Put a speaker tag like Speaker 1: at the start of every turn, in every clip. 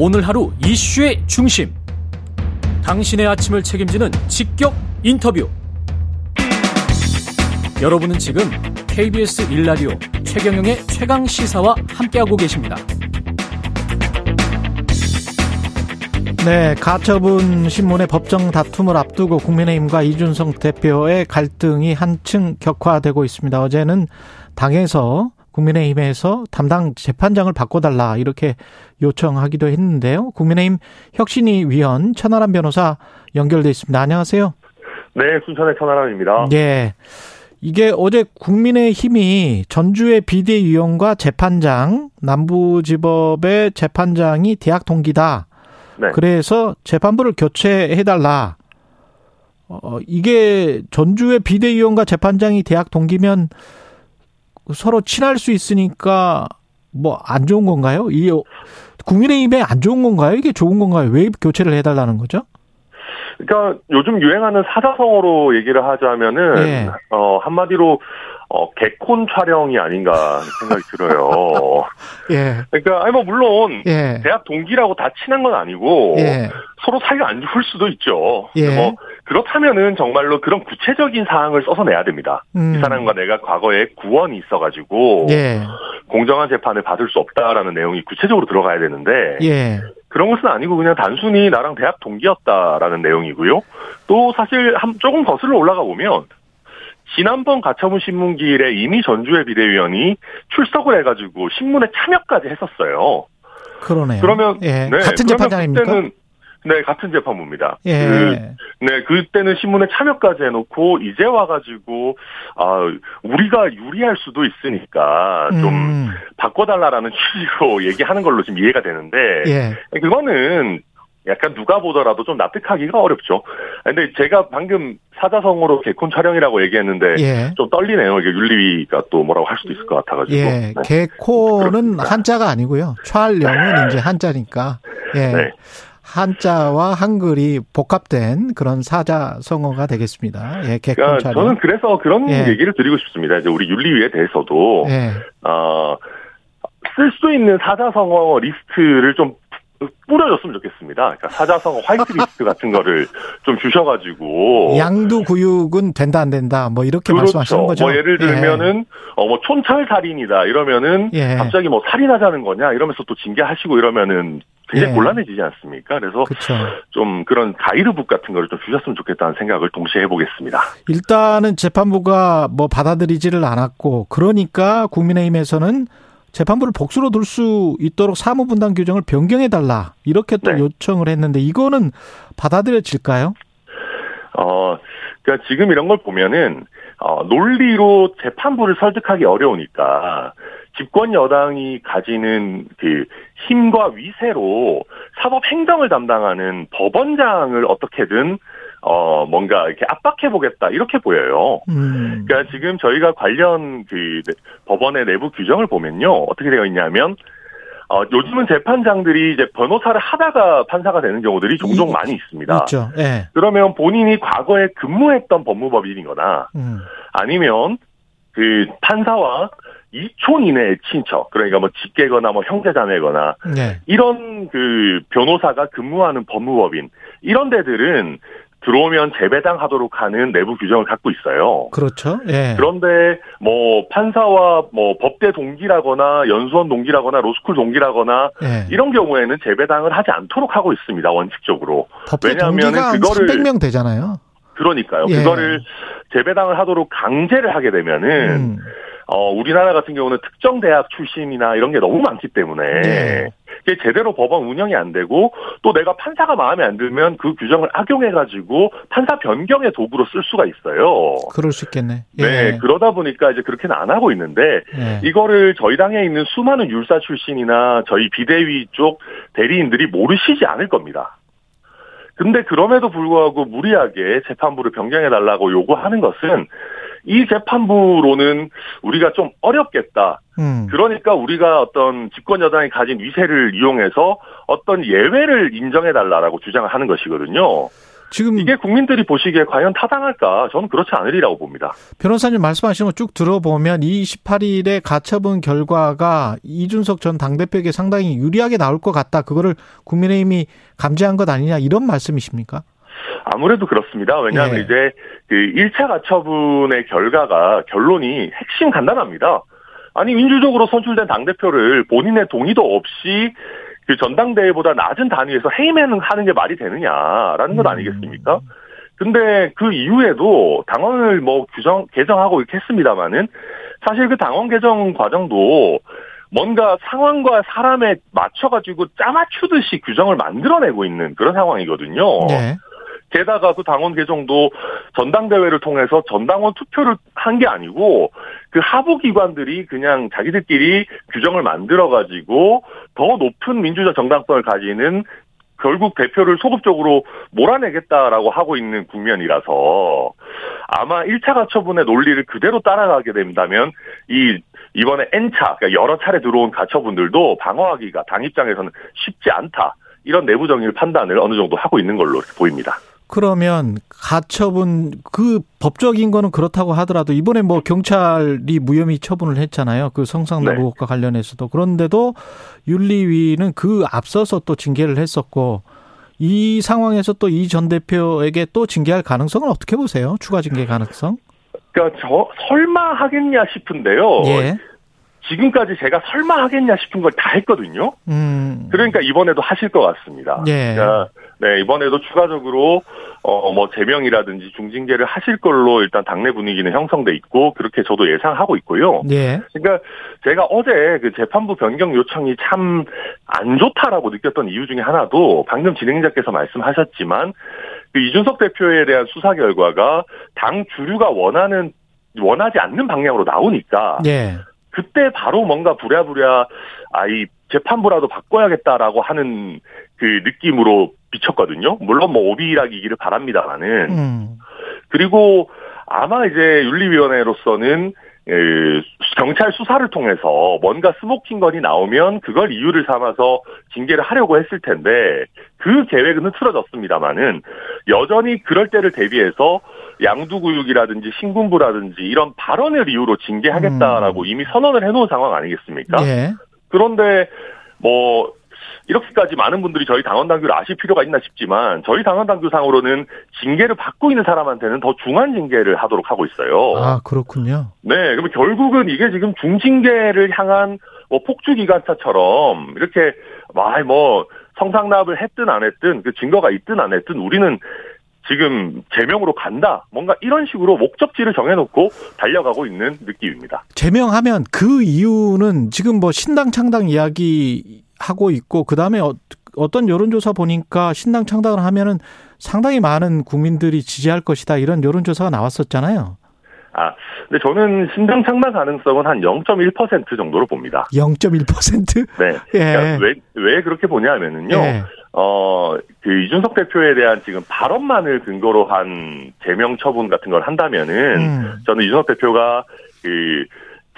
Speaker 1: 오늘 하루 이슈의 중심. 당신의 아침을 책임지는 직격 인터뷰. 여러분은 지금 KBS 일라디오 최경영의 최강 시사와 함께하고 계십니다.
Speaker 2: 네, 가처분 신문의 법정 다툼을 앞두고 국민의힘과 이준성 대표의 갈등이 한층 격화되고 있습니다. 어제는 당에서 국민의힘에서 담당 재판장을 바꿔달라 이렇게 요청하기도 했는데요. 국민의힘 혁신위 위원 천하람 변호사 연결돼 있습니다. 안녕하세요.
Speaker 3: 네, 순천의 천하람입니다.
Speaker 2: 예. 이게 어제 국민의힘이 전주의 비대위원과 재판장, 남부지법의 재판장이 대학 동기다. 네. 그래서 재판부를 교체해달라. 어, 이게 전주의 비대위원과 재판장이 대학 동기면 서로 친할 수 있으니까 뭐 안 좋은 건가요? 이게 국민의힘에 안 좋은 건가요? 이게 좋은 건가요? 왜 교체를 해달라는 거죠?
Speaker 3: 그러니까 요즘 유행하는 사자성어로 얘기를 하자면은 네. 어 한마디로 어 개콘 촬영이 아닌가 생각이 들어요. 예. 그러니까 아니 뭐 물론 예. 대학 동기라고 다 친한 건 아니고 예. 서로 사이가 안 좋을 수도 있죠. 예. 뭐 그렇다면은 정말로 그런 구체적인 사항을 써서 내야 됩니다. 음. 이 사람과 내가 과거에 구원이 있어가지고 예. 공정한 재판을 받을 수 없다라는 내용이 구체적으로 들어가야 되는데 예. 그런 것은 아니고 그냥 단순히 나랑 대학 동기였다라는 내용이고요. 또 사실 한 조금 거슬러 올라가 보면 지난번 가처분 신문기일에 이미 전주의 비대위원이 출석을 해가지고 신문에 참여까지 했었어요.
Speaker 2: 그러네요.
Speaker 3: 그러면
Speaker 2: 예. 네, 같은 재판장입니까? 그때는
Speaker 3: 네, 같은 재판부입니다. 예. 그, 네, 그때는 신문에 참여까지 해놓고 이제 와가지고 아 우리가 유리할 수도 있으니까 좀 음. 바꿔달라라는 취지로 얘기하는 걸로 지금 이해가 되는데 예. 그거는 약간 누가 보더라도 좀 납득하기가 어렵죠. 근데 제가 방금 사자성어로 개콘 촬영이라고 얘기했는데 예. 좀 떨리네요. 이게 윤리위가 또 뭐라고 할 수도 있을 것 같아가지고.
Speaker 2: 예. 네. 개콘은 한자가 아니고요. 촬영은 이제 한자니까. 예. 네. 한자와 한글이 복합된 그런 사자성어가 되겠습니다. 예, 그러니까.
Speaker 3: 저는 그래서 그런 예. 얘기를 드리고 싶습니다. 이제 우리 윤리위에 대해서도 예. 어, 쓸수 있는 사자성어 리스트를 좀 뿌려줬으면 좋겠습니다. 그러니까 사자성어 화이트리스트 같은 거를 좀 주셔가지고
Speaker 2: 양두구육은 된다 안 된다 뭐 이렇게 그렇죠. 말씀하시는 거죠.
Speaker 3: 뭐 예를 들면은 예. 어뭐 촌철 살인이다 이러면은 예. 갑자기 뭐 살인하자는 거냐 이러면서 또 징계하시고 이러면은 굉장히 예. 곤란해지지 않습니까? 그래서 그쵸. 좀 그런 가이드북 같은 거를 좀 주셨으면 좋겠다는 생각을 동시에 해보겠습니다.
Speaker 2: 일단은 재판부가 뭐 받아들이지를 않았고 그러니까 국민의힘에서는 재판부를 복수로 둘 수 있도록 사무분담 규정을 변경해달라 이렇게 또 네. 요청을 했는데 이거는 받아들여질까요?
Speaker 3: 어, 그러니까 지금 이런 걸 보면은 어, 논리로 재판부를 설득하기 어려우니까 집권 여당이 가지는 그 힘과 위세로 사법 행정을 담당하는 법원장을 어떻게든 어 뭔가 이렇게 압박해 보겠다 이렇게 보여요. 음. 그러니까 지금 저희가 관련 그 법원의 내부 규정을 보면요 어떻게 되어 있냐면 어, 요즘은 재판장들이 이제 변호사를 하다가 판사가 되는 경우들이 종종 이, 많이 있습니다.
Speaker 2: 있죠. 네.
Speaker 3: 그러면 본인이 과거에 근무했던 법무법인이거나 음. 아니면 그 판사와 이촌 이내의 친척, 그러니까 뭐 직계거나 뭐 형제자매거나 네. 이런 그 변호사가 근무하는 법무법인 이런 데들은 들어오면 재배당하도록 하는 내부 규정을 갖고 있어요.
Speaker 2: 그렇죠. 예.
Speaker 3: 그런데 뭐 판사와 뭐 법대 동기라거나 연수원 동기라거나 로스쿨 동기라거나 예. 이런 경우에는 재배당을 하지 않도록 하고 있습니다. 원칙적으로.
Speaker 2: 왜냐하면 그거를 300명 되잖아요.
Speaker 3: 그러니까요. 예. 그거를 재배당을 하도록 강제를 하게 되면은 음. 어, 우리나라 같은 경우는 특정 대학 출신이나 이런 게 너무 많기 때문에 네. 이게 제대로 법원 운영이 안 되고 또 내가 판사가 마음에 안 들면 그 규정을 악용해 가지고 판사 변경의 도구로 쓸 수가 있어요.
Speaker 2: 그럴 수 있겠네.
Speaker 3: 예. 네, 그러다 보니까 이제 그렇게는 안 하고 있는데 예. 이거를 저희 당에 있는 수많은 율사 출신이나 저희 비대위 쪽 대리인들이 모르시지 않을 겁니다. 근데 그럼에도 불구하고 무리하게 재판부를 변경해 달라고 요구하는 것은 이 재판부로는 우리가 좀 어렵겠다. 음. 그러니까 우리가 어떤 집권 여당이 가진 위세를 이용해서 어떤 예외를 인정해 달라라고 주장을 하는 것이거든요. 지금 이게 국민들이 보시기에 과연 타당할까? 저는 그렇지 않으리라고 봅니다.
Speaker 2: 변호사님 말씀하시는 거 쭉 들어보면 28일에 가처분 결과가 이준석 전 당대표에게 상당히 유리하게 나올 것 같다. 그거를 국민의힘이 감지한 것 아니냐 이런 말씀이십니까?
Speaker 3: 아무래도 그렇습니다. 왜냐하면 예. 이제 그 1차 가처분의 결과가 결론이 핵심 간단합니다. 아니 민주적으로 선출된 당 대표를 본인의 동의도 없이 그 전당대회보다 낮은 단위에서 해임하는 하는 게 말이 되느냐라는 것 음. 아니겠습니까? 근데 그 이후에도 당원을 뭐 규정 개정하고 이렇게 했습니다마는 사실 그 당원 개정 과정도 뭔가 상황과 사람에 맞춰가지고 짜맞추듯이 규정을 만들어내고 있는 그런 상황이거든요. 네. 게다가 그 당원 개정도 전당대회를 통해서 전당원 투표를 한 게 아니고 그 하부 기관들이 그냥 자기들끼리 규정을 만들어 가지고 더 높은 민주적 정당성을 가지는 결국 대표를 소급적으로 몰아내겠다라고 하고 있는 국면이라서 아마 1차 가처분의 논리를 그대로 따라가게 된다면 이 이번에 N차 그러니까 여러 차례 들어온 가처분들도 방어하기가 당 입장에서는 쉽지 않다. 이런 내부적인 판단을 어느 정도 하고 있는 걸로 보입니다.
Speaker 2: 그러면 가처분 그 법적인 거는 그렇다고 하더라도 이번에 뭐 경찰이 무혐의 처분을 했잖아요. 그 성상납 의혹과 네. 관련해서도 그런데도 윤리위는 그 앞서서 또 징계를 했었고 이 상황에서 또 이 전 대표에게 또 징계할 가능성은 어떻게 보세요? 추가 징계 가능성?
Speaker 3: 그러니까 저 설마 하겠냐 싶은데요. 예. 지금까지 제가 설마 하겠냐 싶은 걸 다 했거든요. 음. 그러니까 이번에도 하실 것 같습니다. 예. 그러니까 네, 이번에도 추가적으로 어 뭐 제명이라든지 중징계를 하실 걸로 일단 당내 분위기는 형성돼 있고 그렇게 저도 예상하고 있고요. 예. 그러니까 제가 어제 그 재판부 변경 요청이 참 안 좋다라고 느꼈던 이유 중에 하나도 방금 진행자께서 말씀하셨지만 그 이준석 대표에 대한 수사 결과가 당 주류가 원하는 원하지 않는 방향으로 나오니까 예. 그때 바로 뭔가 부랴부랴 아이 재판부라도 바꿔야겠다라고 하는 그 느낌으로 비쳤거든요. 물론 뭐 오비이락이기를 바랍니다만은 음. 그리고 아마 이제 윤리위원회로서는 경찰 수사를 통해서 뭔가 스모킹 건이 나오면 그걸 이유를 삼아서 징계를 하려고 했을 텐데 그 계획은 흐트러졌습니다만은 여전히 그럴 때를 대비해서 양두구육이라든지 신군부라든지 이런 발언을 이유로 징계하겠다라고 음. 이미 선언을 해놓은 상황 아니겠습니까? 예. 그런데 뭐 이렇게까지 많은 분들이 저희 당원 당규를 아실 필요가 있나 싶지만 저희 당원 당규상으로는 징계를 받고 있는 사람한테는 더 중한 징계를 하도록 하고 있어요.
Speaker 2: 아 그렇군요.
Speaker 3: 네, 그러면 결국은 이게 지금 중징계를 향한 뭐 폭주 기관차처럼 이렇게 뭐 성상납을 했든 안 했든 그 증거가 있든 안 했든 우리는 지금 제명으로 간다. 뭔가 이런 식으로 목적지를 정해놓고 달려가고 있는 느낌입니다.
Speaker 2: 제명하면 그 이유는 지금 뭐 신당 창당 이야기 하고 있고 그 다음에 어, 어떤 여론조사 보니까 신당 창당을 하면은 상당히 많은 국민들이 지지할 것이다 이런 여론조사가 나왔었잖아요.
Speaker 3: 아, 근데 저는 신당 창당 가능성은 한 0.1% 정도로 봅니다.
Speaker 2: 0.1%?
Speaker 3: 네. 예. 그러니까 왜, 왜 그렇게 보냐면은요. 예. 어, 그 이준석 대표에 대한 지금 발언만을 근거로 한 제명 처분 같은 걸 한다면은 음. 저는 이준석 대표가 그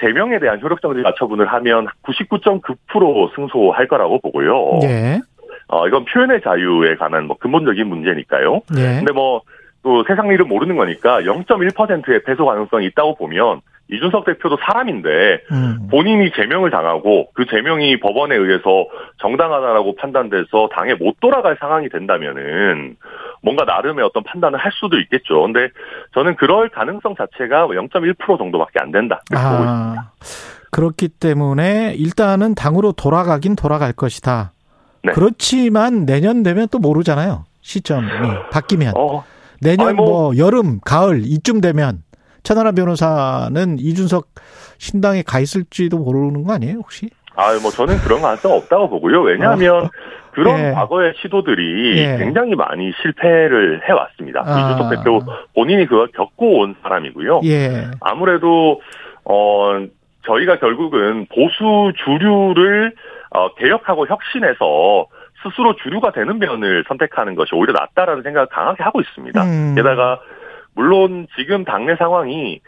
Speaker 3: 제명에 대한 효력정지 가처분을 하면 99.9% 승소할 거라고 보고요. 네. 어, 이건 표현의 자유에 관한 뭐 근본적인 문제니까요. 네. 근데 뭐 또 세상 일은 모르는 거니까 0.1%의 패소 가능성이 있다고 보면 이준석 대표도 사람인데 음. 본인이 제명을 당하고 그 제명이 법원에 의해서 정당하다라고 판단돼서 당에 못 돌아갈 상황이 된다면은 뭔가 나름의 어떤 판단을 할 수도 있겠죠. 근데 저는 그럴 가능성 자체가 0.1% 정도밖에 안 된다. 아, 보고 있습니다.
Speaker 2: 그렇기 때문에 일단은 당으로 돌아가긴 돌아갈 것이다. 네. 그렇지만 내년 되면 또 모르잖아요. 시점이 바뀌면. 어. 내년 뭐, 뭐 여름, 가을 이쯤 되면 천하람 변호사는 이준석 신당에 가 있을지도 모르는 거 아니에요, 혹시?
Speaker 3: 아, 뭐 저는 그런 가능성 없다고 보고요. 왜냐하면 어. 그런 예. 과거의 시도들이 예. 굉장히 많이 실패를 해왔습니다. 아. 이준석 대표 본인이 그걸 겪고 온 사람이고요. 예. 아무래도 어 저희가 결국은 보수 주류를 어, 개혁하고 혁신해서 스스로 주류가 되는 면을 선택하는 것이 오히려 낫다라는 생각을 강하게 하고 있습니다. 음. 게다가 물론 지금 당내 상황이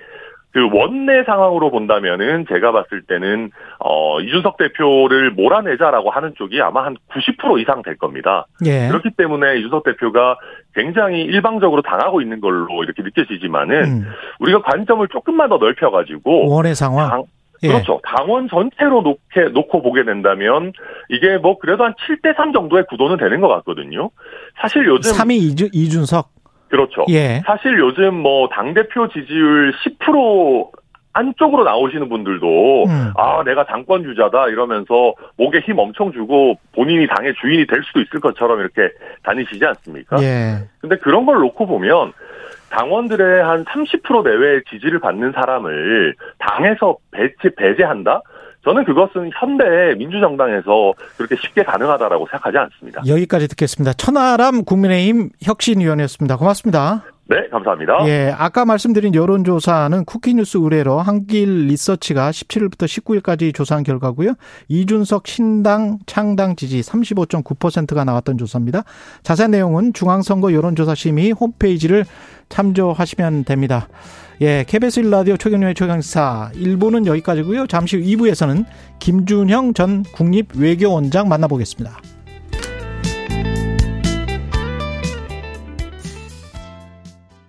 Speaker 3: 그 원내 상황으로 본다면은 제가 봤을 때는 어 이준석 대표를 몰아내자라고 하는 쪽이 아마 한 90% 이상 될 겁니다. 예. 그렇기 때문에 이준석 대표가 굉장히 일방적으로 당하고 있는 걸로 이렇게 느껴지지만은 음. 우리가 관점을 조금만 더 넓혀 가지고
Speaker 2: 원의 상황. 당,
Speaker 3: 예. 그렇죠. 당원 전체로 놓게, 놓고 보게 된다면 이게 뭐 그래도 한 7대 3 정도의 구도는 되는 것 같거든요. 사실 요즘
Speaker 2: 3위 이준, 이준석
Speaker 3: 그렇죠. 예. 사실 요즘 뭐 당대표 지지율 10% 안쪽으로 나오시는 분들도 음. 아 내가 당권 유자다 이러면서 목에 힘 엄청 주고 본인이 당의 주인이 될 수도 있을 것처럼 이렇게 다니시지 않습니까? 예. 근데 그런 걸 놓고 보면 당원들의 한 30% 내외의 지지를 받는 사람을 당에서 배제 배제한다? 저는 그것은 현대 민주정당에서 그렇게 쉽게 가능하다라고 생각하지 않습니다.
Speaker 2: 여기까지 듣겠습니다. 천하람 국민의힘 혁신위원이었습니다. 고맙습니다.
Speaker 3: 네, 감사합니다.
Speaker 2: 예, 아까 말씀드린 여론조사는 쿠키뉴스 의뢰로 한길 리서치가 17일부터 19일까지 조사한 결과고요. 이준석 신당 창당 지지 35.9%가 나왔던 조사입니다. 자세한 내용은 중앙선거 여론조사심의 홈페이지를 참조하시면 됩니다. 예, KBS 1라디오 최경련의 최강사 1부는 여기까지고요. 잠시 후 2부에서는 김준형 전 국립외교원장 만나보겠습니다.